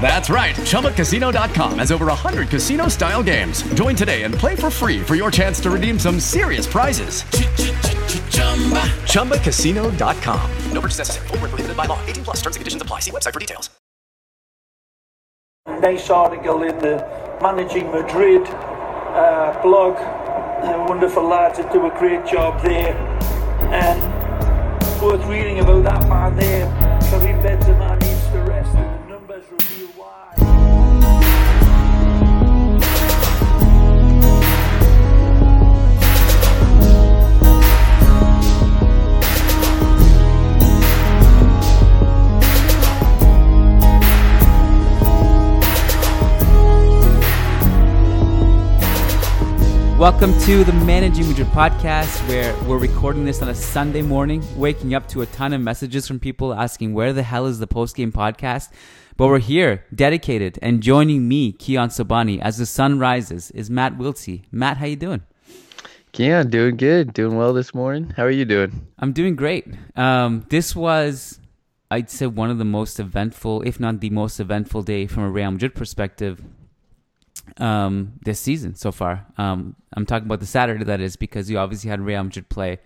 That's right. ChumbaCasino.com has over 100 casino style games. Join today and play for free for your chance to redeem some serious prizes. ChumbaCasino.com. No purchase necessary. Void were prohibited by law. 18 plus. Terms and conditions apply. See website for details. nice article in the Managing Madrid uh, blog. Uh, wonderful lads that do a great job there. And worth reading about that man there. Karim Benzema Welcome to the Managing Madrid podcast, where we're recording this on a Sunday morning, waking up to a ton of messages from people asking where the hell is the post game podcast. But we're here, dedicated, and joining me, Kiyan Sobhani, as the sun rises, is Matt Wiltse. Matt, how you doing? Yeah, doing good, doing well this morning. How are you doing? I'm doing great. Um, this was, I'd say, one of the most eventful, if not the most eventful day from a Real Madrid perspective um, this season so far. Um, I'm talking about the Saturday, that is, because you obviously had Real Madrid play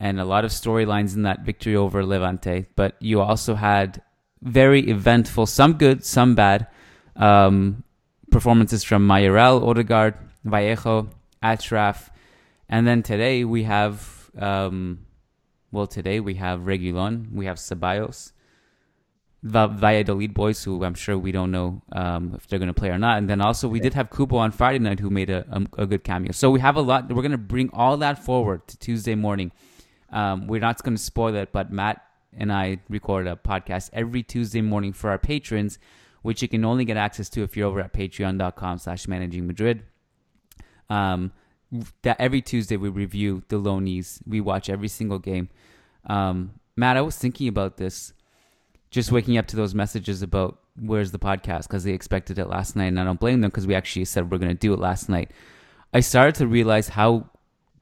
and a lot of storylines in that victory over Levante. But you also had very eventful, some good, some bad, um, performances from Mayoral, Odegaard, Vallejo, Achraf. And then today we have, um, well, today we have Reguilon, we have Ceballos. Va- Valladolid boys, who I'm sure we don't know um, if they're going to play or not. And then also we did have Kubo on Friday night, who made a, a, a good cameo. So we have a lot. We're going to bring all that forward to Tuesday morning. Um, we're not going to spoil it, but Matt and I record a podcast every Tuesday morning for our patrons, which you can only get access to if you're over at patreon.com slash managing Madrid. Um, that every Tuesday we review the loanies. We watch every single game. Um, Matt, I was thinking about this just waking up to those messages about where's the podcast because they expected it last night and I don't blame them because we actually said we're going to do it last night. I started to realize how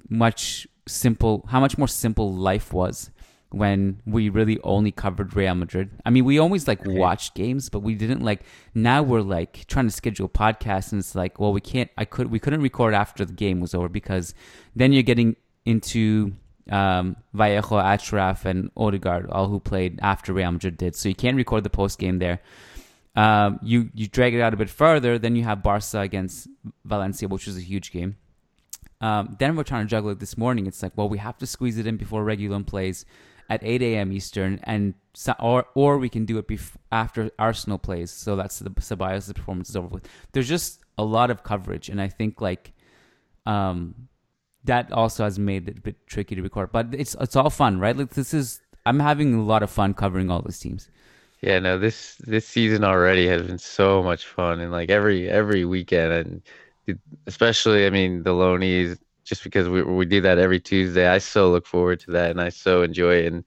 much simple, how much more simple life was when we really only covered Real Madrid. I mean, we always like watched games, but we didn't like. Now we're like trying to schedule a podcast, and it's like, well, we can't. I could. We couldn't record after the game was over because then you're getting into um, Vallejo, Achraf, and Odegaard, all who played after Real Madrid did. So you can't record the post game there. Um, you you drag it out a bit further, then you have Barca against Valencia, which was a huge game. Um, then we're trying to juggle it this morning. It's like, well, we have to squeeze it in before Reguilon plays at 8 a.m. Eastern, and or or we can do it bef- after Arsenal plays. So that's the Ceballos' performance is over with. There's just a lot of coverage, and I think like um, that also has made it a bit tricky to record. But it's it's all fun, right? Like this is I'm having a lot of fun covering all these teams. Yeah, no, this this season already has been so much fun, and like every every weekend, and especially, I mean, the Lonies, just because we we do that every Tuesday, I so look forward to that, and I so enjoy it. And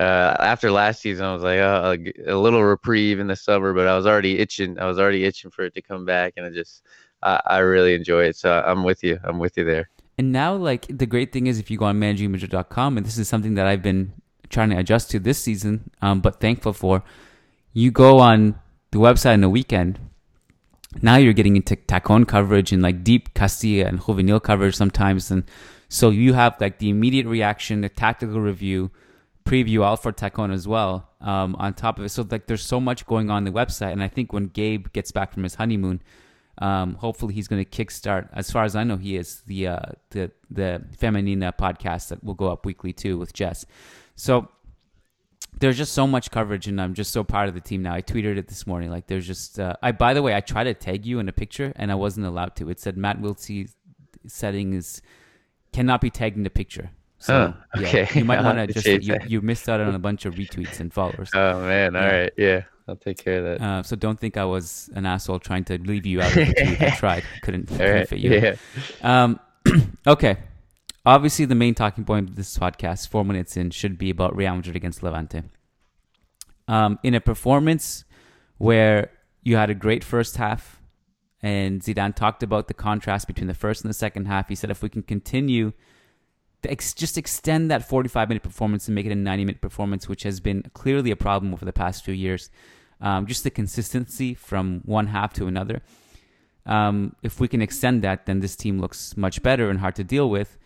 uh, after last season, I was like, oh, a little reprieve in the summer, but I was already itching. I was already itching for it to come back, and I just I, I really enjoy it. So I'm with you. I'm with you there. And now, like the great thing is, if you go on managingmadrid.com, and this is something that I've been trying to adjust to this season, um, but thankful for. You go on the website on the weekend. Now you're getting into tacon coverage and like deep Castilla and juvenil coverage sometimes, and so you have like the immediate reaction, the tactical review, preview all for tacon as well. Um, on top of it, so like there's so much going on the website, and I think when Gabe gets back from his honeymoon, um, hopefully he's going to kickstart. As far as I know, he is the uh, the the Femenina podcast that will go up weekly too with Jess. So there's just so much coverage, and I'm just so proud of the team now. I tweeted it this morning. Like there's just uh, I by the way I tried to tag you in a picture and I wasn't allowed to. It said Matt Wiltse setting is cannot be tagged in the picture. So Huh, okay. yeah, you might want to just you, you missed out on a bunch of retweets and followers. Oh man, all Yeah. right, yeah, I'll take care of that. Uh, so don't think I was an asshole trying to leave you out. Of the tweet. I tried, couldn't, couldn't right, fit you. yeah. Um, okay. Obviously, the main talking point of this podcast, four minutes in, should be about Real Madrid against Levante. Um, in a performance where you had a great first half, and Zidane talked about the contrast between the first and the second half. He said, if we can continue, ex- just extend that 45 minute performance and make it a 90 minute performance, which has been clearly a problem over the past few years. Um, just the consistency from one half to another. Um, if we can extend that, then this team looks much better and hard to deal with.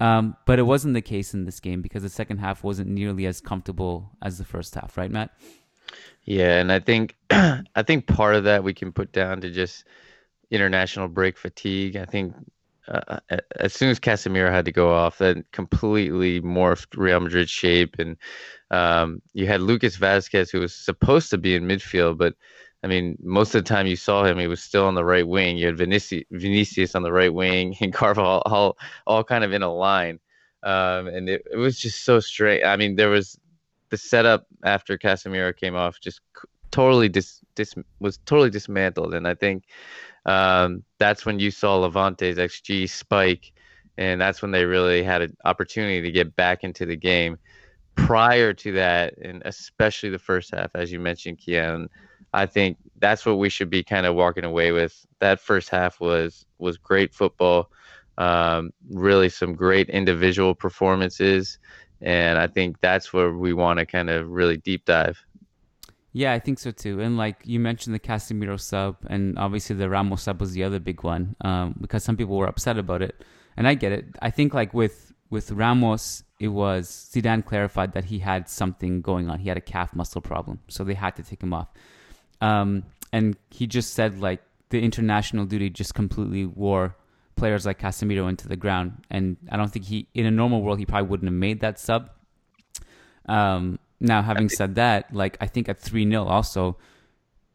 Um, but it wasn't the case in this game because the second half wasn't nearly as comfortable as the first half, right, Matt? Yeah, and I think I think part of that we can put down to just international break fatigue. I think uh, as soon as Casemiro had to go off, that completely morphed Real Madrid's shape, and um, you had Lucas Vazquez who was supposed to be in midfield, but I mean, most of the time you saw him, he was still on the right wing. You had Vinicius, Vinicius on the right wing, and Carvajal all, all kind of in a line, um, and it, it was just so strange. I mean, there was the setup after Casemiro came off just totally dis, dis was totally dismantled, and I think um, that's when you saw Levante's xG spike, and that's when they really had an opportunity to get back into the game. Prior to that, and especially the first half, as you mentioned, Kiyan, I think that's what we should be kind of walking away with. That first half was was great football, um, really some great individual performances, and I think that's where we want to kind of really deep dive. Yeah, I think so too. And like you mentioned, the Casemiro sub, and obviously the Ramos sub was the other big one um, because some people were upset about it, and I get it. I think like with with Ramos, it was Zidane clarified that he had something going on. He had a calf muscle problem, so they had to take him off. Um, and he just said like the international duty just completely wore players like Casemiro into the ground, and I don't think he in a normal world he probably wouldn't have made that sub. Um, now, having said that, like I think at three 0 also,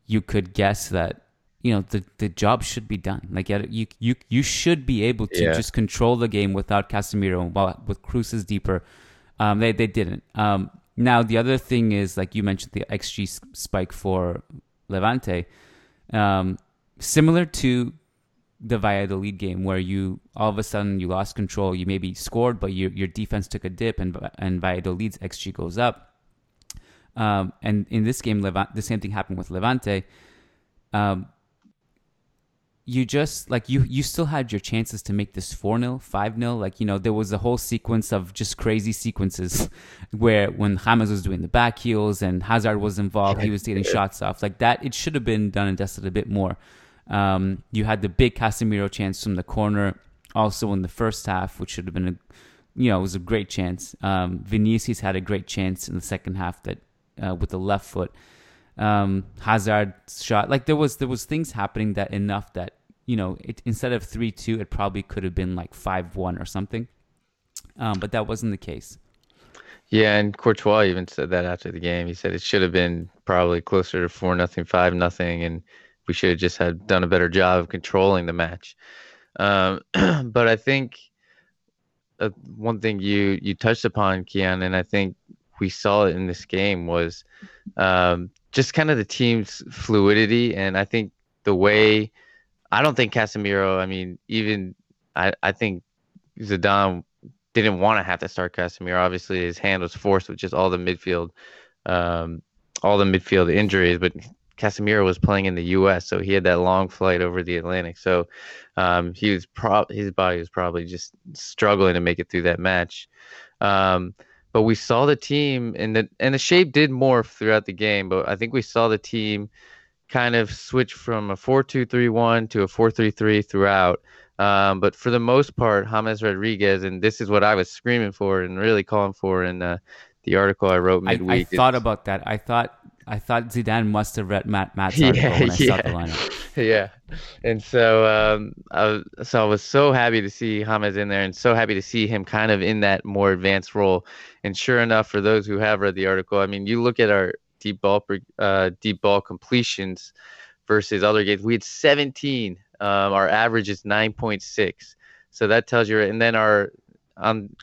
you could guess that you know the the job should be done. Like you you you should be able to Yeah. just control the game without Casemiro. While with Kroos's deeper, um, they they didn't. Um, now the other thing is like you mentioned the xG spike for Levante, um, similar to the Valladolid game where you all of a sudden you lost control. You maybe scored, but your your defense took a dip, and and Valladolid's xG goes up. Um, and in this game, Levante, the same thing happened with Levante. Um, you just like you you still had your chances to make this 4-0 5-0 like you know there was a whole sequence of just crazy sequences where when James was doing the back heels and Hazard was involved he was getting shots off. Like that it should have been done and dusted a bit more. Um, you had the big Casemiro chance from the corner also in the first half which should have been a you know it was a great chance. Um, Vinicius had a great chance in the second half that uh, with the left foot um, Hazard shot. Like there was there was things happening that enough that you know it, instead of three two, it probably could have been like five one or something. Um, but that wasn't the case. Yeah, and Courtois even said that after the game. He said it should have been probably closer to four nothing, five nothing, and we should have just had done a better job of controlling the match. Um, but I think uh, one thing you you touched upon, Kiyan, and I think we saw it in this game was um, just kind of the team's fluidity, and I think the way I don't think Casemiro. I mean, even I I think Zidane didn't want to have to start Casemiro. Obviously, his hand was forced with just all the midfield, um, all the midfield injuries. But Casemiro was playing in the U.S., so he had that long flight over the Atlantic. So um, he was pro- his body was probably just struggling to make it through that match. Um, but we saw the team and the and the shape did morph throughout the game. But I think we saw the team kind of switch from a 4-2-3-1 to a 4-3-3 throughout. Um, but for the most part, James Rodriguez, and this is what I was screaming for and really calling for in uh, the article I wrote midweek. I, I thought about that. I thought I thought Zidane must have read Matt Matt's article yeah, when I yeah. saw the lineup. yeah, and so um, I was, so I was so happy to see James in there, and so happy to see him kind of in that more advanced role. And sure enough, for those who have read the article, I mean, you look at our deep ball uh, deep ball completions versus other games. We had 17. Um, our average is 9.6. So that tells you. And then our on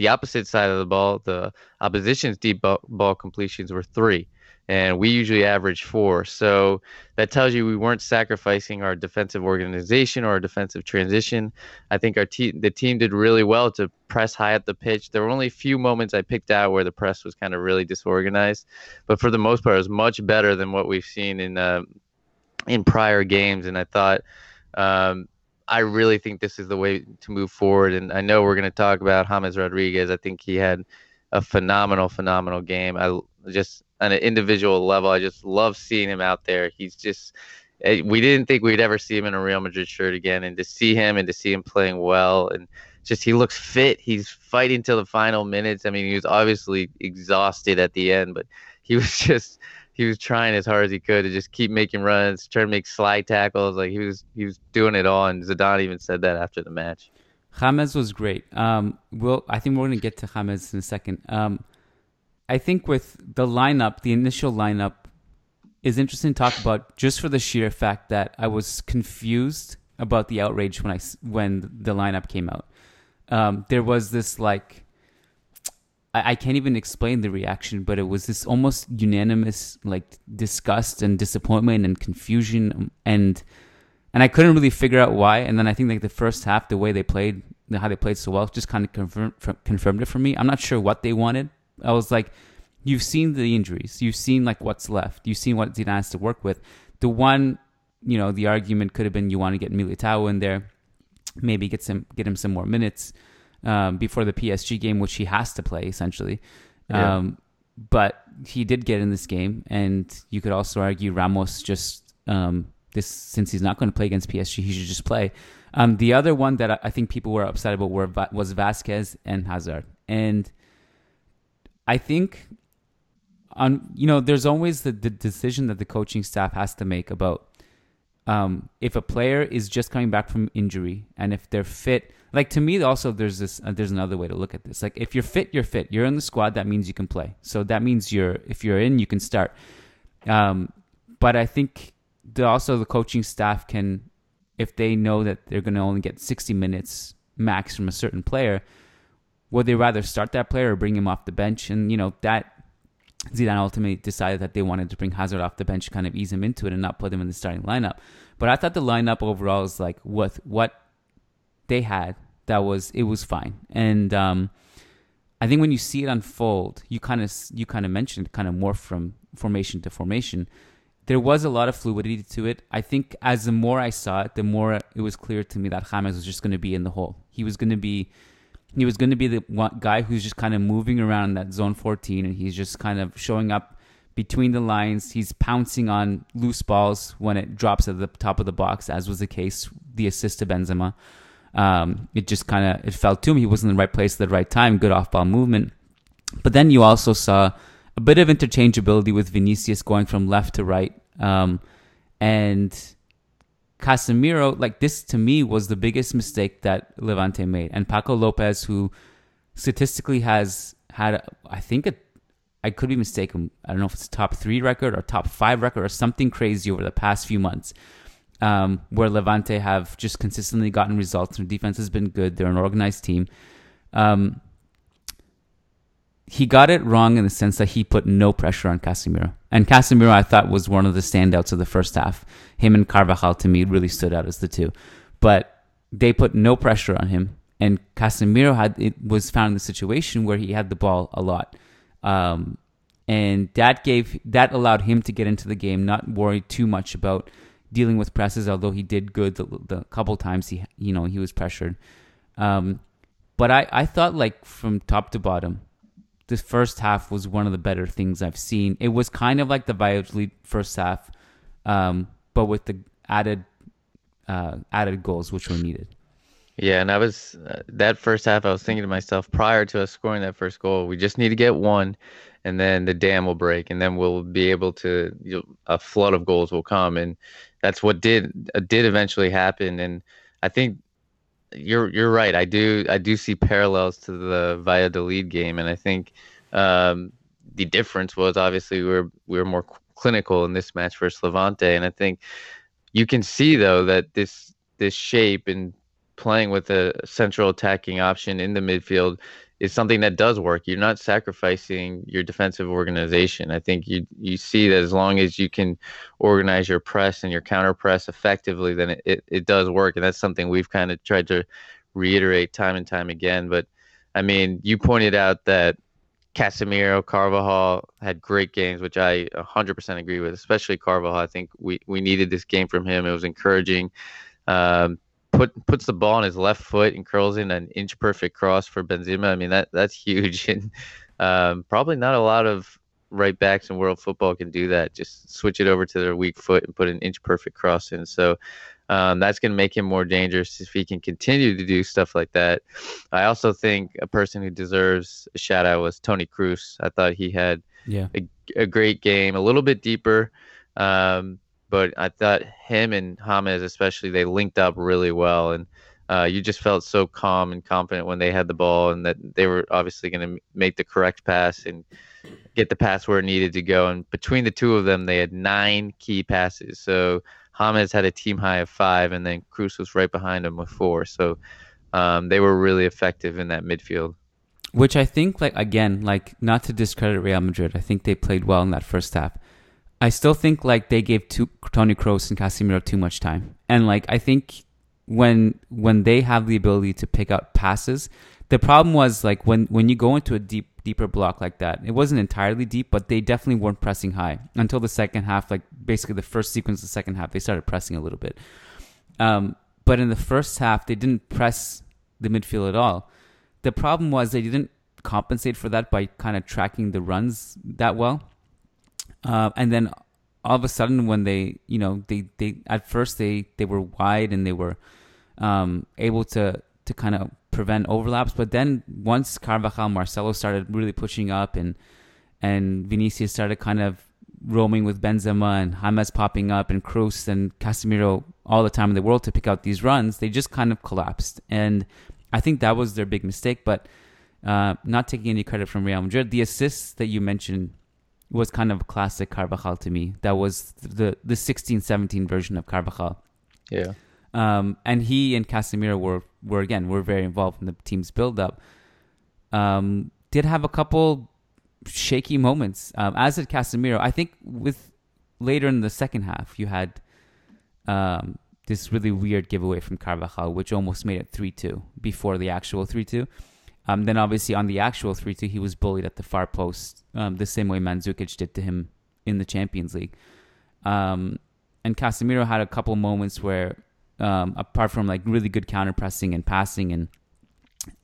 the opposite side of the ball, the opposition's deep ball, completions were three and we usually average four. So that tells you we weren't sacrificing our defensive organization or our defensive transition. I think our team, the team did really well to press high at the pitch. There were only a few moments I picked out where the press was kind of really disorganized, but for the most part, it was much better than what we've seen in uh, in prior games. And I thought. Um, I really think this is the way to move forward. And I know we're going to talk about James Rodriguez. I think he had a phenomenal, phenomenal game. I just on an individual level, I just love seeing him out there. He's just eh, we didn't think we'd ever see him in a Real Madrid shirt again, and to see him and to see him playing well, and just he looks fit. He's fighting till the final minutes. I mean, he was obviously exhausted at the end, but he was just he was trying as hard as he could to just keep making runs, trying to make slide tackles. Like he was he was doing it all, and Zidane even said that after the match. James was great. Um, we'll, I think we're going to get to James in a second. Um, I think with the lineup, the initial lineup is interesting to talk about just for the sheer fact that I was confused about the outrage when I when the lineup came out. Um, there was this like I, I can't even explain the reaction, but it was this almost unanimous like disgust and disappointment and confusion um, and and I couldn't really figure out why. And then I think like the first half, the way they played, how they played so well, just kind of confirmed confirmed it for me. I'm not sure what they wanted. I was like, you've seen the injuries, you've seen like what's left, you've seen what Zidane has to work with. The one, you know, the argument could have been you want to get Militao in there, maybe get some get him some more minutes um, before the PSG game, which he has to play essentially. Yeah. Um, but he did get in this game, and you could also argue Ramos just um, this since he's not going to play against PSG, he should just play. Um, the other one that I, I think people were upset about were was Vazquez and Hazard, and I think on you know there's always the, the decision that the coaching staff has to make about um, if a player is just coming back from injury and if they're fit like to me also there's this uh, there's another way to look at this. Like if you're fit you're fit. You're in the squad that means you can play. So that means you're if you're in you can start. Um, but i think the, also the coaching staff can if they know that they're going to only get 60 minutes max from a certain player would they rather start that player or bring him off the bench? And you know that Zidane ultimately decided that they wanted to bring Hazard off the bench kind of ease him into it and not put him in the starting lineup. But I thought the lineup overall is like what what they had that was it was fine. And um, I think when you see it unfold, you kind of you kind of mentioned kind of morph from formation to formation. There was a lot of fluidity to it. I think as the more I saw it, the more it was clear to me that James was just going to be in the hole. He was going to be he was going to be the one guy who's just kind of moving around that zone 14 and he's just kind of showing up between the lines. He's pouncing on loose balls when it drops at the top of the box as was the case the assist to benzema. Um, it just kind of it felt to him. He was in the right place at the right time. Good off ball movement. But then you also saw a bit of interchangeability with vinicius going from left to right. Um, and Casemiro, like this to me was the biggest mistake that Levante made. And Paco Lopez, who statistically has had, I think, a, I could be mistaken. I don't know if it's a top three record or top five record or something crazy over the past few months, um, where Levante have just consistently gotten results. Their defense has been good. They're an organized team. Um, he got it wrong in the sense that he put no pressure on Casemiro. And Casemiro, I thought, was one of the standouts of the first half. Him and Carvajal, to me, really stood out as the two. But they put no pressure on him. And Casemiro had it was found in the situation where he had the ball a lot. Um, and that gave that allowed him to get into the game, not worry too much about dealing with presses. Although he did good the, the couple times he you know he was pressured. Um, but I I thought like from top to bottom, the first half was one of the better things I've seen. It was kind of like the Valladolid first half, um, but with the added uh, added goals which were needed. Yeah, and I was uh, that first half. I was thinking to myself prior to us scoring that first goal, we just need to get one, and then the dam will break, and then we'll be able to you know, a flood of goals will come, and that's what did uh, did eventually happen. And I think you're you're right. I do I do see parallels to the Valladolid game, and I think um, the difference was obviously we were we were more clinical in this match versus Levante, and I think you can see though that this this shape and playing with a central attacking option in the midfield is something that does work. You're not sacrificing your defensive organization. I think you you see that as long as you can organize your press and your counter press effectively, then it, it, it does work. And that's something we've kind of tried to reiterate time and time again. But I mean, you pointed out that Casemiro, Carvajal had great games, which I 100% agree with, especially Carvajal. I think we, we needed this game from him. It was encouraging. Um, put puts the ball on his left foot and curls in an inch perfect cross for Benzema. I mean that that's huge, and um, probably not a lot of right backs in world football can do that. Just switch it over to their weak foot and put an inch perfect cross in. So um, that's going to make him more dangerous if he can continue to do stuff like that. I also think a person who deserves a shout out was Toni Kroos. I thought he had yeah. a, a great game, a little bit deeper. Um, but I thought him and James especially they linked up really well, and uh, you just felt so calm and confident when they had the ball, and that they were obviously going to make the correct pass and get the pass where it needed to go. And between the two of them, they had nine key passes. So James had a team high of five, and then Kroos was right behind him with four. So um, they were really effective in that midfield. Which I think, like again, like not to discredit Real Madrid, I think they played well in that first half. I still think like they gave Toni Kroos and Casemiro too much time, and like I think when when they have the ability to pick out passes, the problem was like when when you go into a deep deeper block like that, it wasn't entirely deep, but they definitely weren't pressing high until the second half. Like basically the first sequence of the second half, they started pressing a little bit. Um, but in the first half, they didn't press the midfield at all. The problem was they didn't compensate for that by kind of tracking the runs that well. Uh, and then all of a sudden, when they, you know, they, they at first they they were wide and they were um, able to to kind of prevent overlaps, but then once Carvajal, Marcelo started really pushing up and and Vinicius started kind of roaming with Benzema and James popping up and Kroos and Casemiro all the time in the world to pick out these runs, they just kind of collapsed. And I think that was their big mistake. But uh, not taking any credit from Real Madrid, the assists that you mentioned was kind of classic Carvajal to me. That was the the 16-17 version of Carvajal. Yeah. Um, and he and Casemiro were were again were very involved in the team's build up. Um, did have a couple shaky moments, um, as did Casemiro. I think with later in the second half, you had um, this really weird giveaway from Carvajal, which almost made it three two before the actual three two. Um, then obviously on the actual 3-2, he was bullied at the far post, um, the same way Mandzukic did to him in the Champions League. Um, and Casemiro had a couple moments where, um, apart from like really good counter pressing and passing and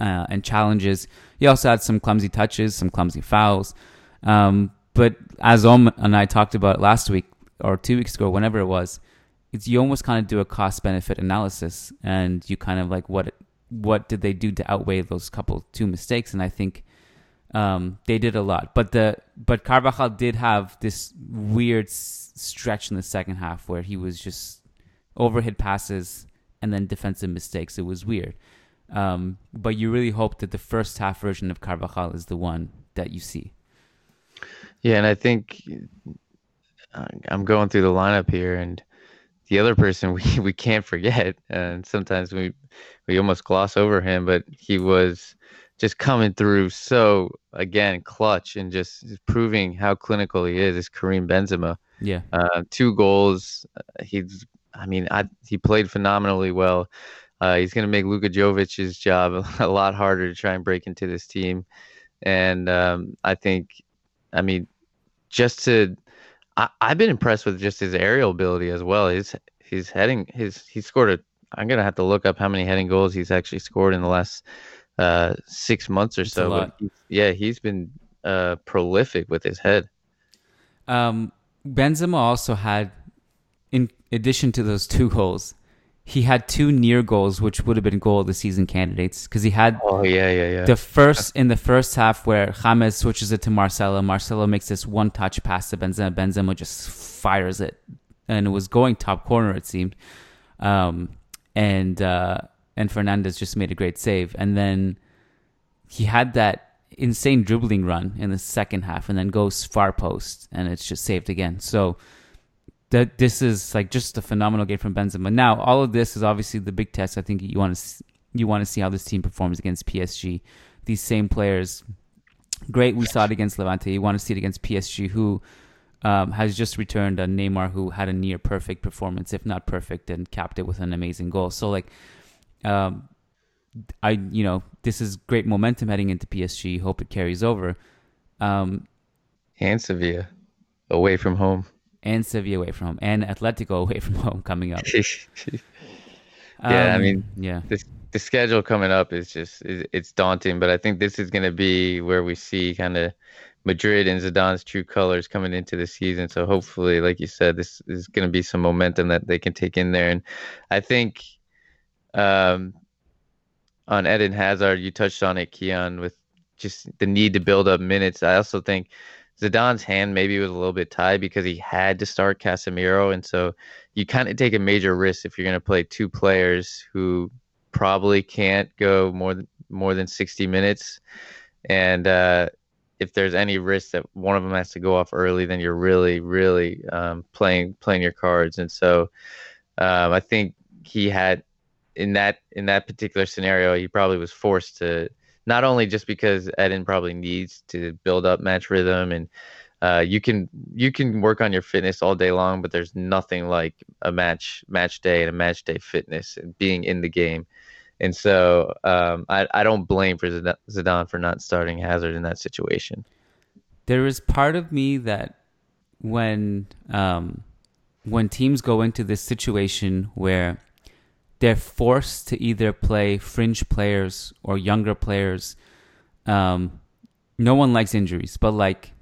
uh, and challenges, he also had some clumsy touches, some clumsy fouls. Um, but as Om and I talked about last week or two weeks ago, whenever it was, it's you almost kind of do a cost benefit analysis and you kind of like what what did they do to outweigh those couple two mistakes? And I think um, they did a lot. But the but Carvajal did have this weird s- stretch in the second half where he was just overhit passes and then defensive mistakes. It was weird. Um, but you really hope that the first half version of Carvajal is the one that you see. Yeah, and I think uh, I'm going through the lineup here, and the other person we, we can't forget, and sometimes we we almost gloss over him, but he was just coming through so again clutch and just proving how clinical he is. Is Karim Benzema? Yeah, uh, two goals. He's I mean I, he played phenomenally well. Uh, he's going to make Luka Jovic's job a lot harder to try and break into this team, and um, I think, I mean, just to I, have been impressed with just his aerial ability as well. His his heading his he scored a. I'm gonna have to look up how many heading goals he's actually scored in the last uh, six months or That's so. But he, yeah, he's been uh, prolific with his head. Um, Benzema also had, in addition to those two goals, he had two near goals, which would have been goal of the season candidates because he had. Oh yeah, yeah, yeah. The first in the first half where James switches it to Marcelo, Marcelo makes this one touch pass to Benzema, Benzema just fires it, and it was going top corner it seemed, um, and uh, and Fernandez just made a great save, and then he had that insane dribbling run in the second half, and then goes far post, and it's just saved again. So that this is like just a phenomenal game from Benzema. Now, all of this is obviously the big test. I think you want to you want to see how this team performs against PSG. These same players, great. We saw it against Levante. You want to see it against PSG, who um, has just returned a Neymar who had a near perfect performance, if not perfect, and capped it with an amazing goal. So like, um, I you know this is great momentum heading into PSG. Hope it carries over. Um, and Sevilla away from home and Sevilla away from home, and Atletico away from home coming up. yeah, I Um, mean, yeah. the the schedule coming up is just is, it's daunting, but I think this is going to be where we see kind of Madrid and Zidane's true colors coming into the season. So hopefully, like you said, this is going to be some momentum that they can take in there, and I think um, on Eden Hazard, you touched on it, Kiyan, with just the need to build up minutes. I also think Zidane's hand maybe was a little bit tied because he had to start Casemiro, and so you kind of take a major risk if you're going to play two players who probably can't go more than more than 60 minutes, and uh, if there's any risk that one of them has to go off early, then you're really, really um, playing playing your cards, and so um, I think he had in that in that particular scenario, he probably was forced to not only just because Eden probably needs to build up match rhythm and uh, you can you can work on your fitness all day long, but there's nothing like a match match day and a match day fitness and being in the game. And so um, I I don't blame for Zidane- for not starting Hazard in that situation. there is part of me that when um, when teams go into this situation where they're forced to either play fringe players or younger players, um, no one likes injuries, but like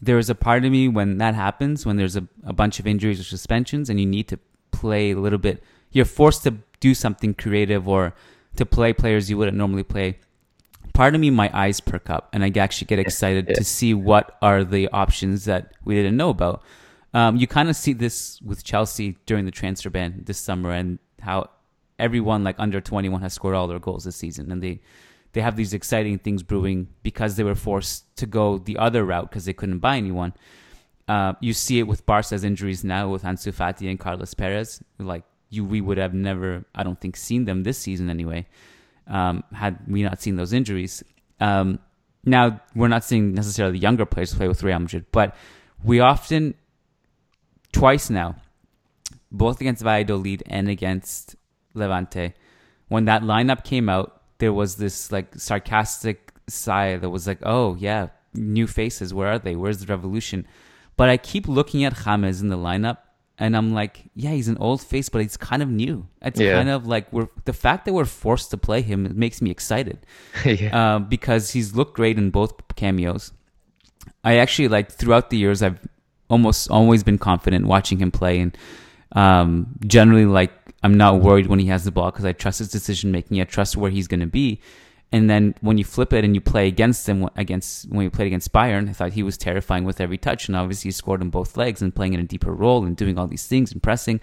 there is a part of me when that happens, when there's a, a bunch of injuries or suspensions and you need to play a little bit, you're forced to do something creative or to play players you wouldn't normally play. Part of me my eyes perk up and i actually get excited to see what are the options that we didn't know about. Um, you kind of see this with chelsea during the transfer ban this summer and how everyone like under 21 has scored all their goals this season and they they have these exciting things brewing because they were forced to go the other route because they couldn't buy anyone uh, you see it with Barca's injuries now with Ansu Fati and Carles Perez. Like you, we would have never, I don't think, seen them this season anyway, um, had we not seen those injuries. Um, now we're not seeing necessarily younger players play with Real Madrid, but we often, twice now, both against Valladolid and against Levante, when that lineup came out, there was this like sarcastic sigh that was like, "Oh yeah, new faces. Where are they? Where's the revolution?" But I keep looking at James in the lineup, and I'm like, "Yeah, he's an old face, but he's kind of new. It's Yeah. kind of like we're the fact that we're forced to play him it makes me excited yeah. uh, because he's looked great in both cameos. I actually like throughout the years I've almost always been confident watching him play and um, generally like I'm not worried when he has the ball because I trust his decision making. I trust where he's going to be. And then when you flip it and you play against him against when you played against Bayern, I thought he was terrifying with every touch, and obviously he scored on both legs and playing in a deeper role and doing all these things and pressing.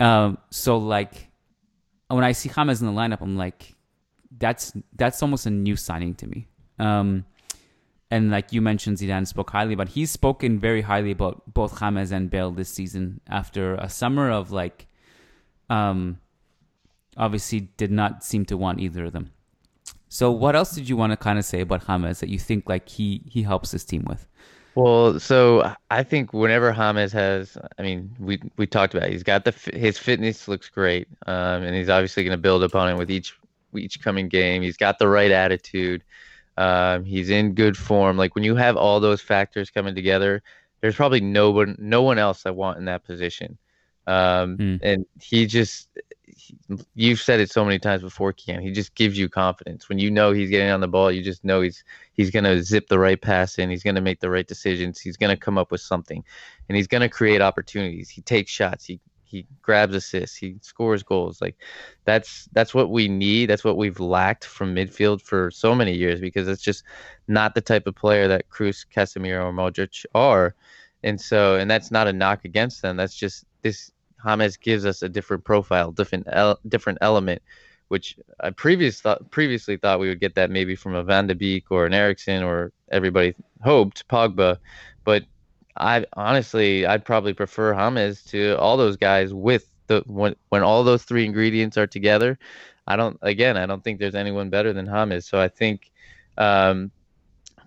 Um, so like when I see James in the lineup, I'm like, that's that's almost a new signing to me. Um, and like you mentioned, Zidane spoke highly but He's spoken very highly about both James and Bale this season after a summer of like, um, obviously did not seem to want either of them. So what else did you want to kind of say about James that you think like he he helps his team with? Well, so I think whenever James has, I mean, we we talked about it. he's got the his fitness looks great, um, and he's obviously going to build upon it with each each coming game. He's got the right attitude. Um, he's in good form. Like when you have all those factors coming together, there's probably no one no one else I want in that position. Um, Mm. And he just he, you've said it so many times before, Kiyan. He just gives you confidence. When you know he's getting on the ball, you just know he's he's gonna zip the right pass in. He's gonna make the right decisions. He's gonna come up with something, and he's gonna create opportunities. He takes shots. He he grabs assists. He scores goals. Like that's that's what we need. That's what we've lacked from midfield for so many years because it's just not the type of player that Kroos, Casemiro, or Modric are. And so, and that's not a knock against them. That's just this James gives us a different profile, different el- different element, which I previous thought previously thought we would get that maybe from a Van de Beek or an Eriksen or everybody hoped Pogba, but I honestly I'd probably prefer James to all those guys with the when when all those three ingredients are together. I don't again I don't think there's anyone better than James. So I think um,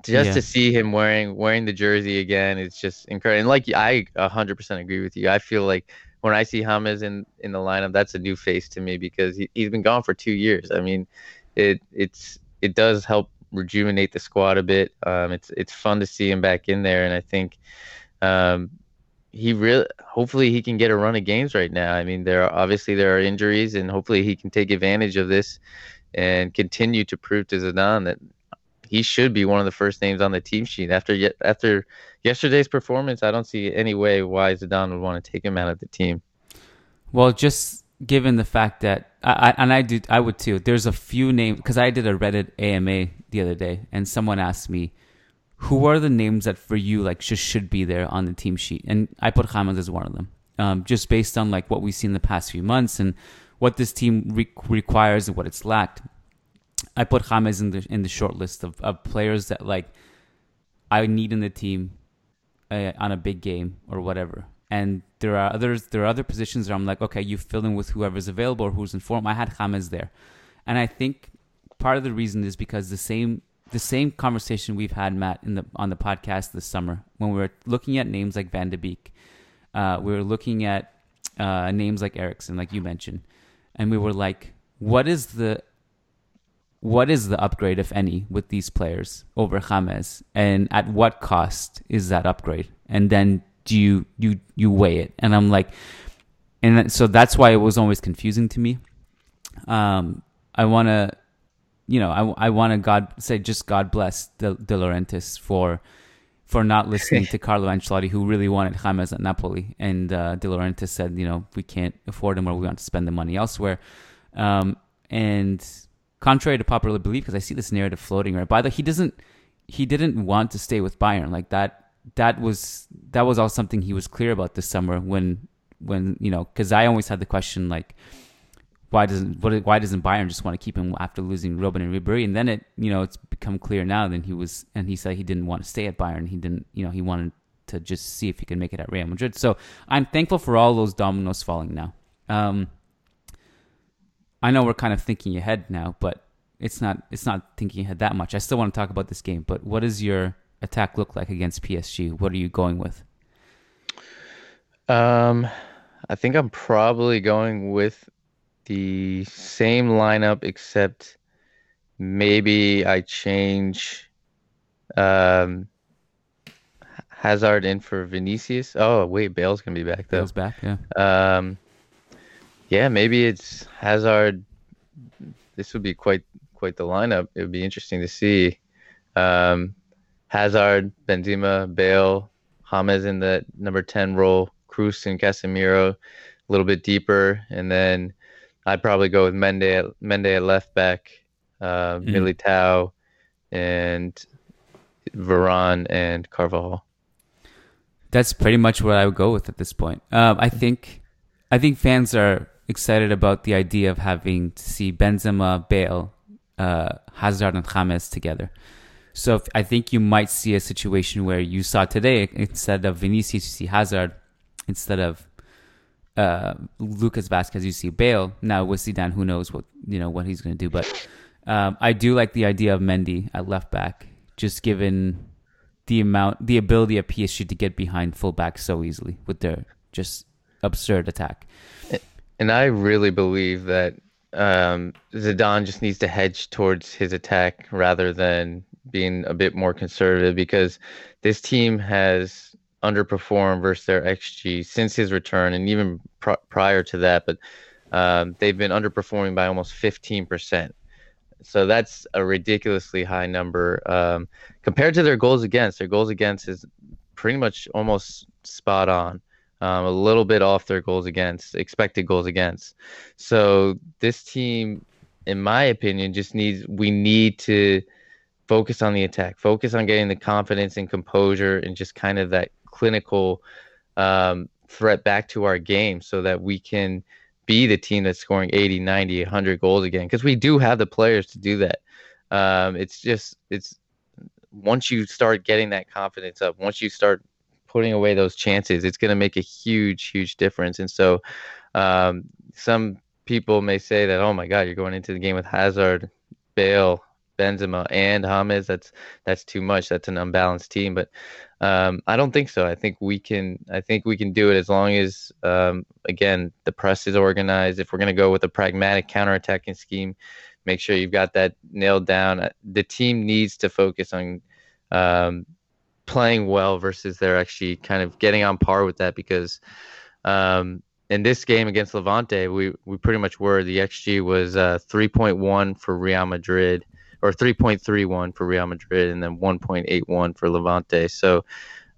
just Yeah. to see him wearing wearing the jersey again it's just incredible and like i 100% agree with you i feel like when i see James in in the lineup that's a new face to me because he, he's been gone for two years. I mean it it's it does help rejuvenate the squad a bit. Um it's it's fun to see him back in there and i think um he really hopefully he can get a run of games right now. I mean there are obviously there are injuries and hopefully he can take advantage of this and continue to prove to Zidane that he should be one of the first names on the team sheet after yet after yesterday's performance. I don't see any way why Zidane would want to take him out of the team. Well, just given the fact that I, I and I do I would too. There's a few names because I did a Reddit AMA the other day, and someone asked me, "Who are the names that for you like just should be there on the team sheet?" And I put James as one of them, um, just based on like what we've seen the past few months and what this team re- requires and what it's lacked. I put James in the in the short list of, of players that like I need in the team uh, on a big game or whatever. And there are others. There are other positions where I'm like, okay, you fill in with whoever's available or who's in form. I had James there, and I think part of the reason is because the same the same conversation we've had, Matt, in the on the podcast this summer when we were looking at names like Van de Beek, uh, we were looking at uh, names like Eriksen, like you mentioned, and we were like, what is the what is the upgrade, if any, with these players over James, and at what cost is that upgrade? And then do you you you weigh it? And I'm like, and so that's why it was always confusing to me. Um, I want to, you know, I I want to God say just God bless De, De Laurentiis for for not listening to Carlo Ancelotti, who really wanted James at Napoli, and uh, De Laurentiis said, you know, we can't afford him, or we want to spend the money elsewhere. Um, and contrary to popular belief, because I see this narrative floating right? By the he doesn't he didn't want to stay with Bayern. Like that. That was that was all something he was clear about this summer when when you know because I always had the question like why doesn't what why doesn't Bayern just want to keep him after losing Robben and Ribery? And then it you know it's become clear now that he was and he said he didn't want to stay at Bayern. He didn't you know he wanted to just see if he could make it at Real Madrid. So I'm thankful for all those dominoes falling now. Um I know we're kind of thinking ahead now but it's not it's not thinking ahead that much I still want to talk about this game but what does your attack look like against PSG what are you going with Um, I think I'm probably going with the same lineup, except maybe I change um, Hazard in for Vinicius. Oh wait, Bale's gonna be back though. Bale's back yeah Um, yeah, maybe it's Hazard. This would be quite quite the lineup. It would be interesting to see. Um, Hazard, Benzema, Bale, James in the number ten role, Kroos and Casemiro a little bit deeper, and then I'd probably go with Mendy at, Mendy at left back, uh, Mhm. Militao, and Varane and Carvajal. That's pretty much what I would go with at this point. Um, I think, I think fans are excited about the idea of having to see Benzema, Bale, uh, Hazard, and James together. So if, I think you might see a situation where you saw today instead of Vinicius, you see Hazard, instead of uh, Lucas Vazquez, you see Bale. Now with Zidane, who knows what you know what he's going to do? But um, I do like the idea of Mendy at left back, just given the amount, the ability of PSG to get behind full fullback so easily with their just absurd attack. And I really believe that um, Zidane just needs to hedge towards his attack rather than being a bit more conservative because this team has underperformed versus their XG since his return and even pr- prior to that. But um, they've been underperforming by almost 15%. So that's a ridiculously high number um, compared to their goals against. Their goals against is pretty much almost spot on. Um, a little bit off their goals against, expected goals against. So this team, in my opinion, just needs we need to focus on the attack, focus on getting the confidence and composure and just kind of that clinical um, threat back to our game so that we can be the team that's scoring 80, 90, 100 goals again because we do have the players to do that. Um, it's just it's once you start getting that confidence up, once you start putting away those chances, it's going to make a huge, huge difference. And so, um, some people may say that, oh my God, you're going into the game with Hazard, Bale, Benzema, and James. That's that's too much. That's an unbalanced team. But um, I don't think so. I think we can. I think we can do it as long as, um, again, the press is organized. If we're going to go with a pragmatic counterattacking scheme, make sure you've got that nailed down. The team needs to focus on um, playing well versus they're actually kind of getting on par with that because um, in this game against Levante, we, we pretty much were. The XG was uh, 3.1 for Real Madrid or 3.31 for Real Madrid and then 1.81 for Levante. So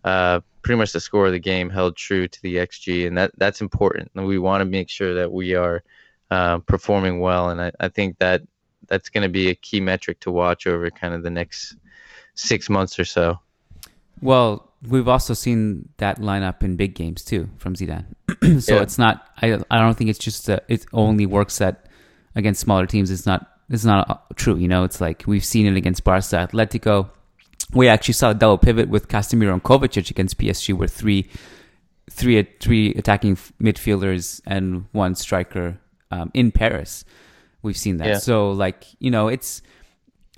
uh, pretty much the score of the game held true to the XG, and that that's important. And we want to make sure that we are uh, performing well, and I, I think that that's going to be a key metric to watch over kind of the next six months or so. Well, we've also seen that lineup in big games too from Zidane. so Yeah. it's not. I I don't think it's just a, it only works at against smaller teams. It's not. It's not uh, true. You know, it's like we've seen it against Barca, Atletico. We actually saw a double pivot with Casemiro and Kovacic against PSG, where three, three, three attacking midfielders and one striker um, in Paris. We've seen that. Yeah. So, like you know, it's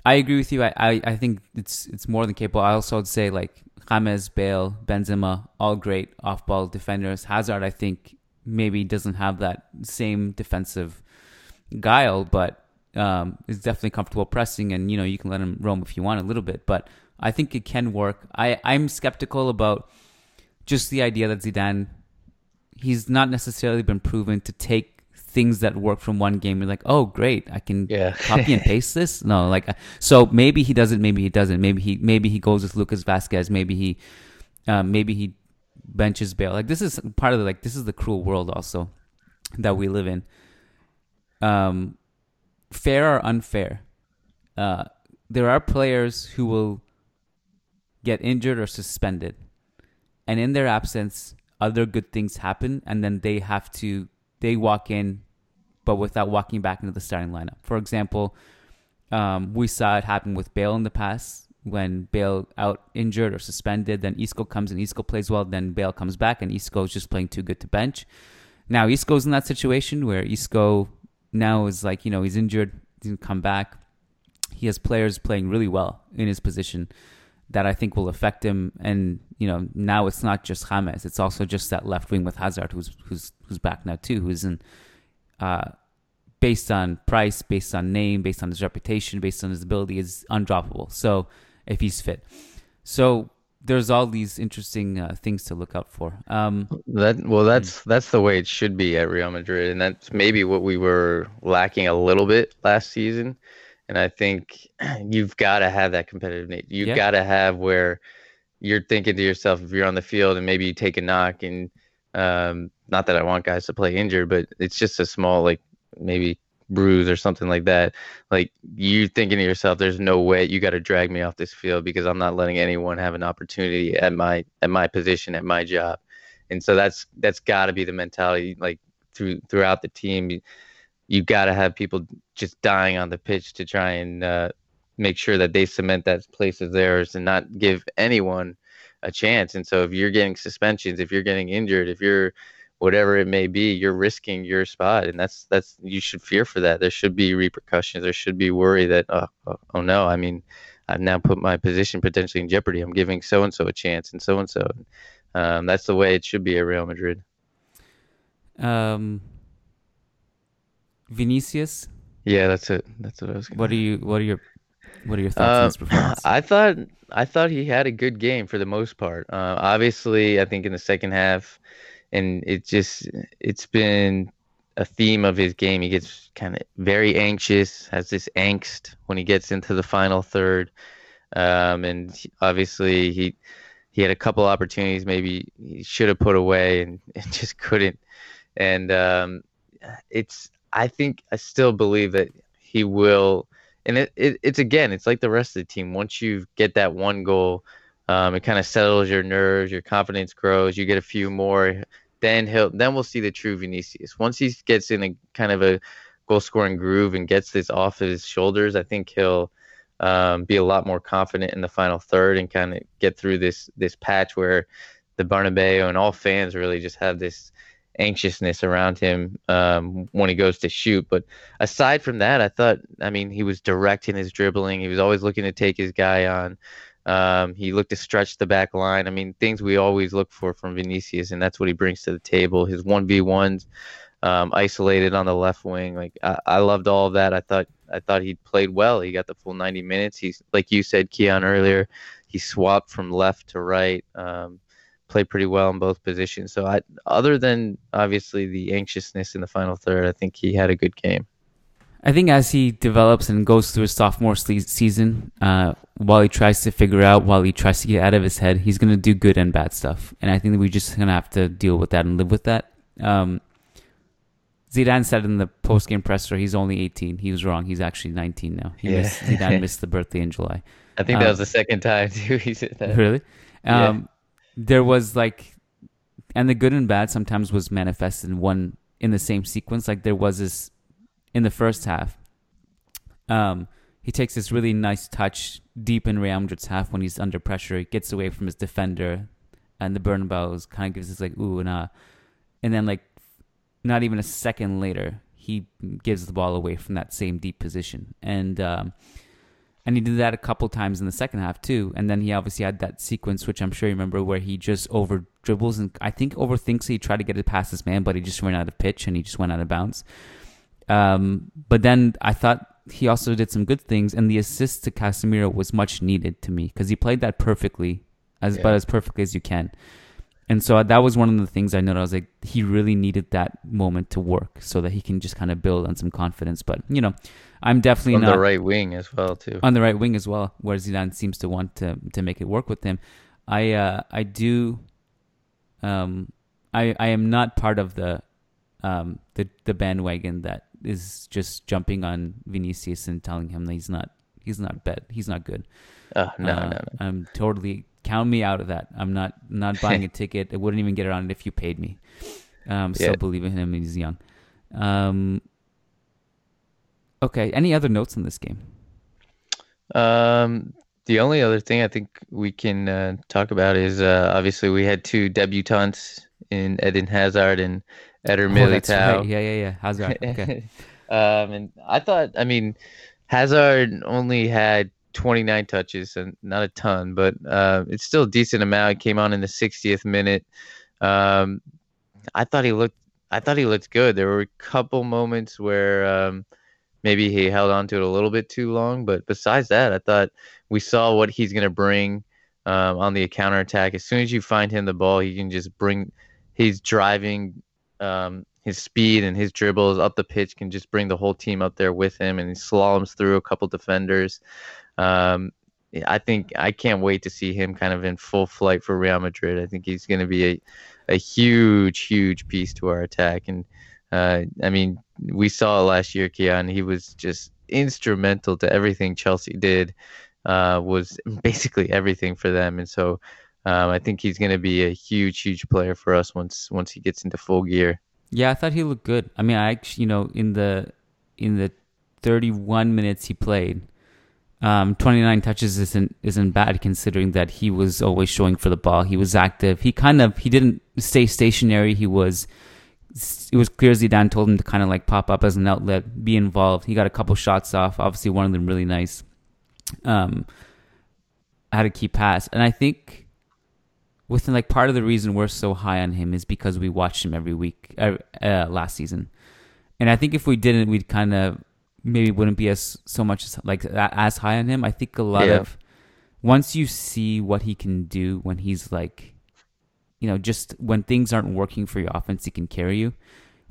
I agree with you. I, I, I think it's it's more than capable. I also would say like James, Bale, Benzema, all great off ball defenders. Hazard, I think maybe doesn't have that same defensive guile, but um, is definitely comfortable pressing, and you know you can let him roam if you want a little bit. But I think it can work. I I'm skeptical about just the idea that Zidane he's not necessarily been proven to take things that work from one game and like oh great i can Yeah. copy and paste this no like uh, so maybe he does it maybe he doesn't maybe he maybe he goes with lucas vazquez maybe he um, maybe he benches Bale. Like this is part of the like this is the cruel world also that we live in. Um, fair or unfair, uh, there are players who will get injured or suspended, and in their absence, other good things happen, and then they have to they walk in, but without walking back into the starting lineup. For example, um, we saw it happen with Bale in the past when Bale out injured or suspended. Then Isco comes and Isco plays well. Then Bale comes back and Isco is just playing too good to bench. Now Isco's in that situation where Isco now is like you know he's injured, didn't come back. He has players playing really well in his position that I think will affect him. And you know now it's not just James; it's also just that left wing with Hazard, who's who's who's back now too, who's in. Uh, based on price, based on name, based on his reputation, based on his ability, is undroppable. So if he's fit, so there's all these interesting uh, things to look out for. Um, That well, that's that's the way it should be at Real Madrid, and that's maybe what we were lacking a little bit last season. And I think you've got to have that competitive nature. You've Yeah. got to have where you're thinking to yourself, if you're on the field and maybe you take a knock, and um, not that I want guys to play injured, but it's just a small like maybe bruise or something like that. Like you thinking to yourself, there's no way you got to drag me off this field because I'm not letting anyone have an opportunity at my at my position at my job and so that's that's got to be the mentality like through throughout the team you, got to have people just dying on the pitch to try and uh, make sure that they cement that place as theirs and not give anyone a chance and so if you're getting suspensions if you're getting injured if you're whatever it may be you're risking your spot and that's that's you should fear for that there should be repercussions there should be worry that oh, oh, no i mean i've now put my position potentially in jeopardy i'm giving so and so a chance and so and so um, that's the way it should be at Real Madrid. um, Vinicius, Yeah, that's it. That's what I was. Gonna what are you? What are your? What are your thoughts on Uh, his performance? I thought I thought he had a good game for the most part. Uh, obviously, I think in the second half, and it just it's been a theme of his game. He gets kind of very anxious, has this angst when he gets into the final third, um, and he- obviously he he had a couple opportunities maybe he should have put away and, and just couldn't. And um, it's I think I still believe that he will. And it, it it's again, it's like the rest of the team. Once you get that one goal, um, it kind of settles your nerves, your confidence grows. You get a few more, then he'll then we'll see the true Vinicius. Once he gets in a kind of a goal scoring groove and gets this off his shoulders, I think he'll um, be a lot more confident in the final third and kind of get through this this patch where the Bernabeu and all fans really just have this anxiousness around him um, when he goes to shoot. But aside from that, I thought, I mean, he was direct in his dribbling. He was always looking to take his guy on. Um, he looked to stretch the back line. I mean, things we always look for from Vinicius, and that's what he brings to the table. His one v ones, um, isolated on the left wing. Like I, I loved all of that. I thought I thought he played well. He got the full 90 minutes. He's like you said, Kiyan earlier. He swapped from left to right. Um, played pretty well in both positions. So I, other than obviously the anxiousness in the final third, I think he had a good game. I think as he develops and goes through his sophomore season, uh, while he tries to figure out, while he tries to get out of his head, he's going to do good and bad stuff. And I think that we just going to have to deal with that and live with that. Um, Zidane said in the post game presser he's only 18. He was wrong. He's actually 19 now. He Yeah. missed, Zidane missed the birthday in July. I think that Um, was the second time too. He said that. Really? Yeah. There was like, and the good and bad sometimes was manifested in one in the same sequence. Like there was this in the first half. Um, he takes this really nice touch deep in Real Madrid's half when he's under pressure. He gets away from his defender, and the Bernabeu's kind of gives this like ooh and ah, and then like not even a second later, he gives the ball away from that same deep position, and um, and he did that a couple times in the second half too. And then he obviously had that sequence, which I'm sure you remember, where he just over dribbles and I think overthinks. He tried to get it past his man, but he just ran out of pitch and he just went out of bounds. Um, but then I thought he also did some good things, and the assist to Casemiro was much needed to me because he played that perfectly, as Yeah. about as perfectly as you can. And so that was one of the things I noticed. I was like, he really needed that moment to work so that he can just kind of build on some confidence. But you know, I'm definitely on not the right wing as well too. on the right wing as well, where Zidane seems to want to to make it work with him. I uh, I do, um, I I am not part of the um the the bandwagon that is just jumping on Vinicius and telling him that he's not he's not bad he's not good. Oh, no, Uh, no, no. I'm totally count me out of that. I'm not not buying a ticket. I wouldn't even get it on it if you paid me. Um, still Yeah. believe in him. He's young. Um, okay. Any other notes on this game? Um, the only other thing I think we can uh, talk about is uh, obviously we had two debutants in Eden Hazard and Eder Oh, Militao. that's right. Yeah, yeah, yeah. Hazard. Okay. um, and I thought, I mean, Hazard only had 29 touches and not a ton, but uh, it's still a decent amount. He came on in the 60th minute. Um, I thought he looked, I thought he looked good. There were a couple moments where um, maybe he held on to it a little bit too long, but besides that, I thought we saw what he's going to bring um, on the counterattack. As soon as you find him the ball, he can just bring. He's driving um, his speed and his dribbles up the pitch can just bring the whole team up there with him, and he slaloms through a couple defenders. Um, I think I can't wait to see him kind of in full flight for Real Madrid. I think he's going to be a, a huge, huge piece to our attack. And uh, I mean, we saw last year, Kiyan. He was just instrumental to everything Chelsea did. Uh, was basically everything for them, and so um, I think he's going to be a huge, huge player for us once once he gets into full gear. Yeah, I thought he looked good. I mean, I actually, you know, in the in the 31 minutes he played, um, 29 touches isn't isn't bad considering that he was always showing for the ball. He was active. He kind of he didn't stay stationary. He was it was clear Zidane told him to kind of like pop up as an outlet, be involved. He got a couple shots off. Obviously, one of them really nice. Um, had a key pass, and I think within like part of the reason we're so high on him is because we watched him every week uh, uh, last season, and I think if we didn't, we'd kind of maybe wouldn't be as so much as, like as high on him. I think a lot Yeah. of once you see what he can do when he's like, you know, just when things aren't working for your offense, he can carry you.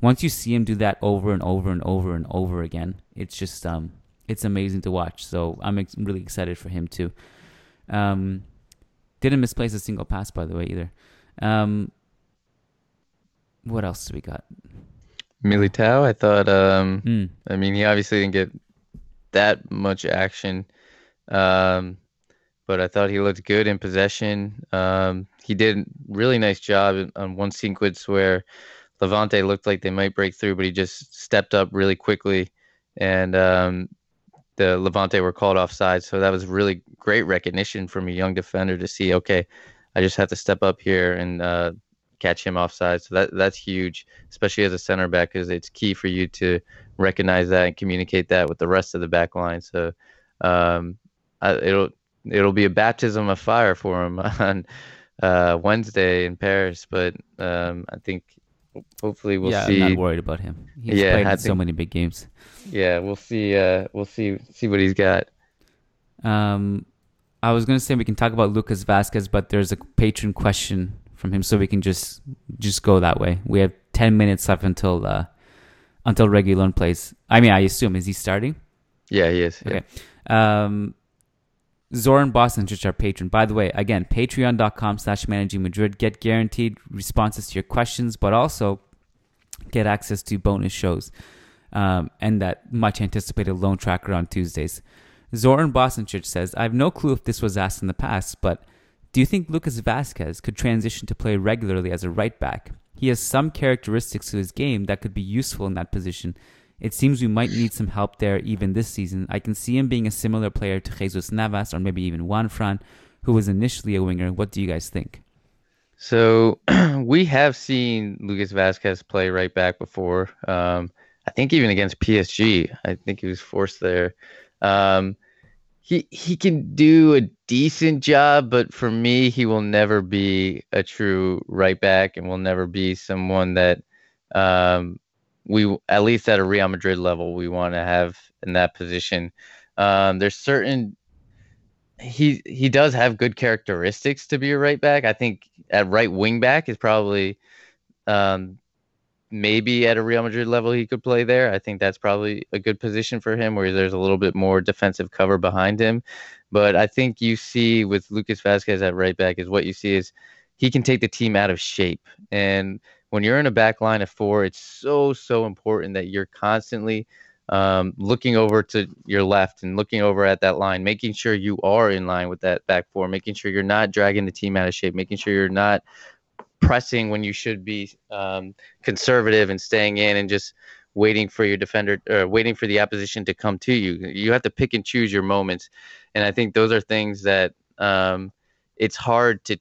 once you see him do that over and over and over and over again, it's just um, it's amazing to watch. So I'm ex- really excited for him too. Um, didn't misplace a single pass, by the way, either. Um, what else do we got? Militao, I thought. Um, Mm. I mean, he obviously didn't get that much action, um, but I thought he looked good in possession. Um, he did a really nice job on one sequence where Levante looked like they might break through, but he just stepped up really quickly, and um, the Levante were called offside. So that was really great recognition from a young defender to see. Okay, I just have to step up here and uh, catch him offside. So that that's huge, especially as a center back, because it's key for you to recognize that and communicate that with the rest of the back line. So um, I, it'll it'll be a baptism of fire for him on uh, Wednesday in Paris. But um, I think hopefully we'll yeah, see. I'm not worried about him. He's Yeah, played in so many big games. Yeah, we'll see. Uh, we'll see see what he's got. Um, I was gonna say we can talk about Lucas Vazquez, but there's a patron question from him, so we can just just go that way. We have ten minutes left until uh, until Reguilon plays. I mean, I assume is he starting? Yeah, he is. yeah. Okay. Um, Zoran Bosnich, our patron. By the way, again, patreon.com slash managing Madrid. Get guaranteed responses to your questions, but also get access to bonus shows um, and that much anticipated loan tracker on Tuesdays. Zoran Bosnich says, I have no clue if this was asked in the past, but do you think Lucas Vazquez could transition to play regularly as a right back? He has some characteristics to his game that could be useful in that position. It seems we might need some help there even this season. I can see him being a similar player to Jesus Navas or maybe even Juanfran, who was initially a winger. What do you guys think? So we have seen Lucas Vazquez play right back before. Um, I think even against PSG, I think he was forced there. Um, he he can do a decent job, but for me, he will never be a true right back, and will never be someone that um, we at least at a Real Madrid level we want to have in that position. Um, there's certain he he does have good characteristics to be a right back. I think at right wing back is probably um, maybe at a Real Madrid level he could play there. I think that's probably a good position for him where there's a little bit more defensive cover behind him. But I think you see with Lucas Vazquez at right back is what you see is he can take the team out of shape. And when you're in a back line of four, it's so so important that you're constantly um, looking over to your left and looking over at that line, making sure you are in line with that back four, making sure you're not dragging the team out of shape, making sure you're not pressing when you should be um, conservative and staying in and just waiting for your defender or waiting for the opposition to come to you. You have to pick and choose your moments, and I think those are things that um, it's hard to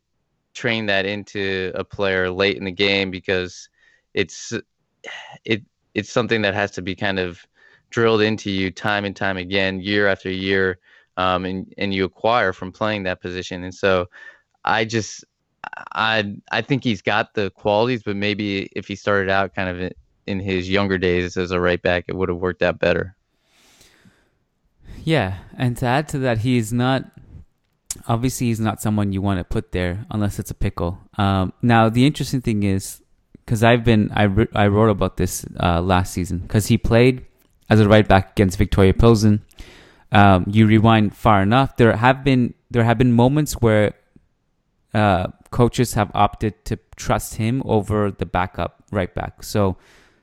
train that into a player late in the game because it's it it's something that has to be kind of drilled into you time and time again, year after year, um, and and you acquire from playing that position. And so, I just I I think he's got the qualities, but maybe if he started out kind of in, in his younger days as a right back, it would have worked out better. Yeah, and to add to that, he's not. Obviously, he's not someone you want to put there unless it's a pickle. Um, now, the interesting thing is, because I've been, I, I wrote about this uh, last season, because he played as a right back against Viktoria Pilsen. Um, you rewind far enough, there have been there have been moments where uh, coaches have opted to trust him over the backup right back. So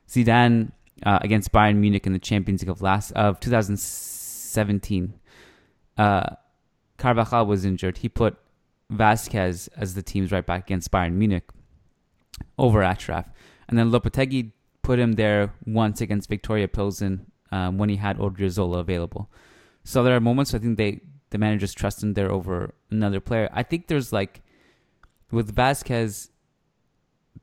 Zidane uh, against Bayern Munich in the Champions League of last of 2017. Uh, Carvajal was injured. He put Vazquez as the team's right back against Bayern Munich over Achraf, and then Lopetegui put him there once against Viktoria Pilsen um, when he had Odriozola available. So there are moments I think they the managers trust him there over another player. I think there's like with Vazquez,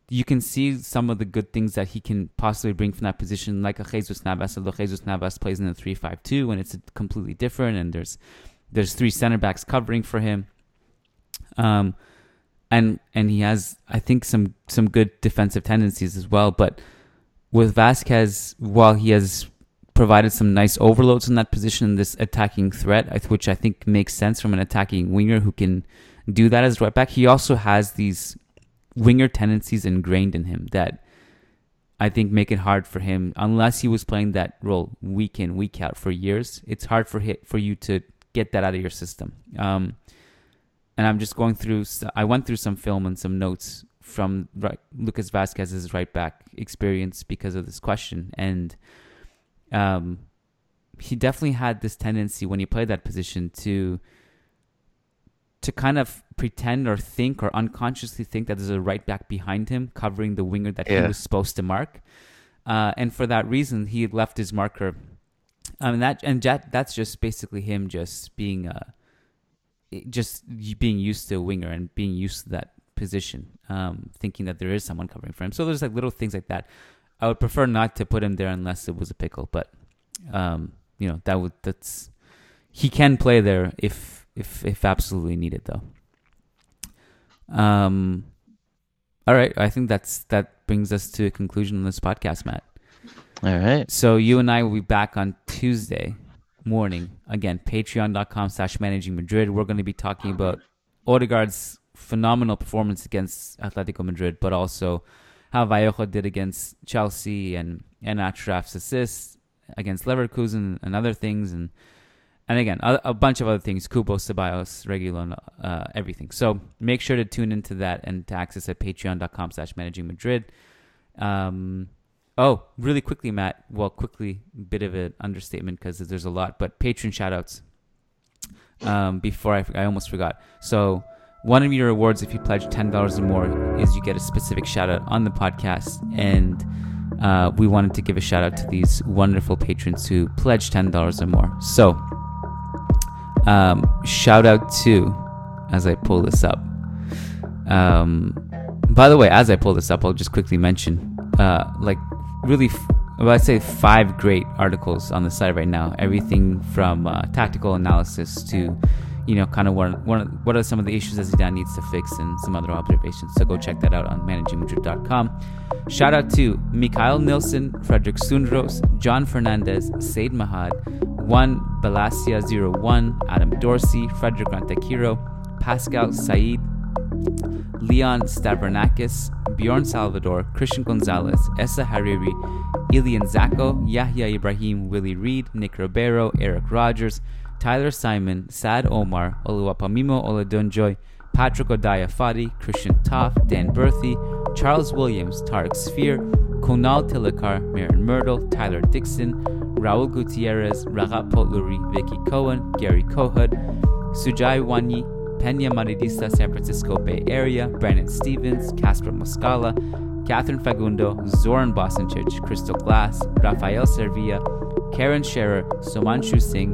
you can see some of the good things that he can possibly bring from that position, like a Jesus Navas. Although Jesus Navas plays in a three-five-two, and it's completely different, and there's there's three center backs covering for him. Um, and and he has, I think, some some good defensive tendencies as well. But with Vazquez, while he has provided some nice overloads in that position, this attacking threat, which I think makes sense from an attacking winger who can do that as right back. He also has these winger tendencies ingrained in him that I think make it hard for him unless he was playing that role week in week out for years. It's hard for hit for you to get that out of your system. Um, and I'm just going through. I went through some film and some notes from right, Lucas Vazquez's right back experience because of this question, and um, he definitely had this tendency when he played that position to to kind of pretend or think or unconsciously think that there's a right back behind him covering the winger that Yeah. he was supposed to mark. Uh, and for that reason, he left his marker. Um, and that and that, that's just basically him just being uh, just being used to a winger and being used to that position, um, thinking that there is someone covering for him. So there's like little things like that. I would prefer not to put him there unless it was a pickle, but um, you know that would that's he can play there if if if absolutely needed though. Um, all right, I think that's that brings us to a conclusion on this podcast, Matt. All right. So you and I will be back on Tuesday morning. Again, patreon.com slash managing Madrid. We're going to be talking about Odegaard's phenomenal performance against Atletico Madrid, but also how Vallejo did against Chelsea and, and Achraf's assists against Leverkusen and other things. And and again, a, a bunch of other things, Kubo, Ceballos, Reguilon, uh, everything. So make sure to tune into that and to access at patreon.com slash managing Madrid. Um, oh, really quickly, Matt. Well, quickly, bit of an understatement because there's a lot, but patron shoutouts. Um, before I, I almost forgot. So one of your rewards if you pledge $10 or more is you get a specific shout out on the podcast. And uh, we wanted to give a shout out to these wonderful patrons who pledged $10 or more. So um, shout out to, as I pull this up. Um, by the way, as I pull this up, I'll just quickly mention, uh, like, really, f- well, I'd say five great articles on the site right now. Everything from uh, tactical analysis to, you know, kind of what, what, what are some of the issues that Zidane needs to fix and some other observations. So go check that out on managingmadrid.com. Shout out to Mikhail Nilsson, Frederick Sundros, John Fernandez, Said Mahad, One Balasia 01, Adam Dorsey, Frederick Rantakiro, Pascal Said, Leon Stavronakis, Bjorn Salvador, Christian Gonzalez, Essa Hariri, Ilian Zako, Yahya Ibrahim, Willie Reed, Nick Ribeiro, Eric Rogers, Tyler Simon, Sad Omar, Oluwapamimo Oladunjoy, Patrick Odaya Fadi, Christian Toff, Dan Berthy, Charles Williams, Tarek Sphere, Kunal Tilakar, Marin Myrtle, Tyler Dixon, Raul Gutierrez, Ragat Potluri, Vicky Cohen, Gary Kohut, Sujai Wanyi, Pena Maridista, San Francisco Bay Area, Brandon Stevens, Casper Moscala, Catherine Fagundo, Zoran Bosancic, Crystal Glass, Rafael Servia, Karen Scherer, Somanshu Singh,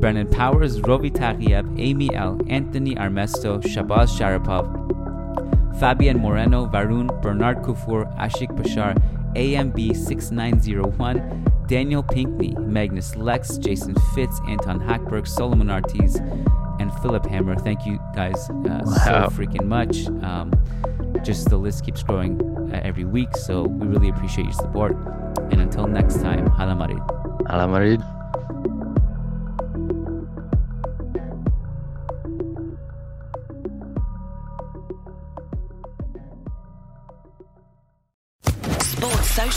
Brennan Powers, Rovi Taghiev, Amy L., Anthony Armesto, Shabazz Sharapov, Fabian Moreno, Varun, Bernard Kufur, Ashik Bashar, AMB6901, Daniel Pinkney, Magnus Lex, Jason Fitz, Anton Hackberg, Solomon Ortiz, and Philip Hammer. Thank you guys uh, Wow. so freaking much. Um, just the list keeps growing uh, every week, so we really appreciate your support. And until next time, Hala Madrid.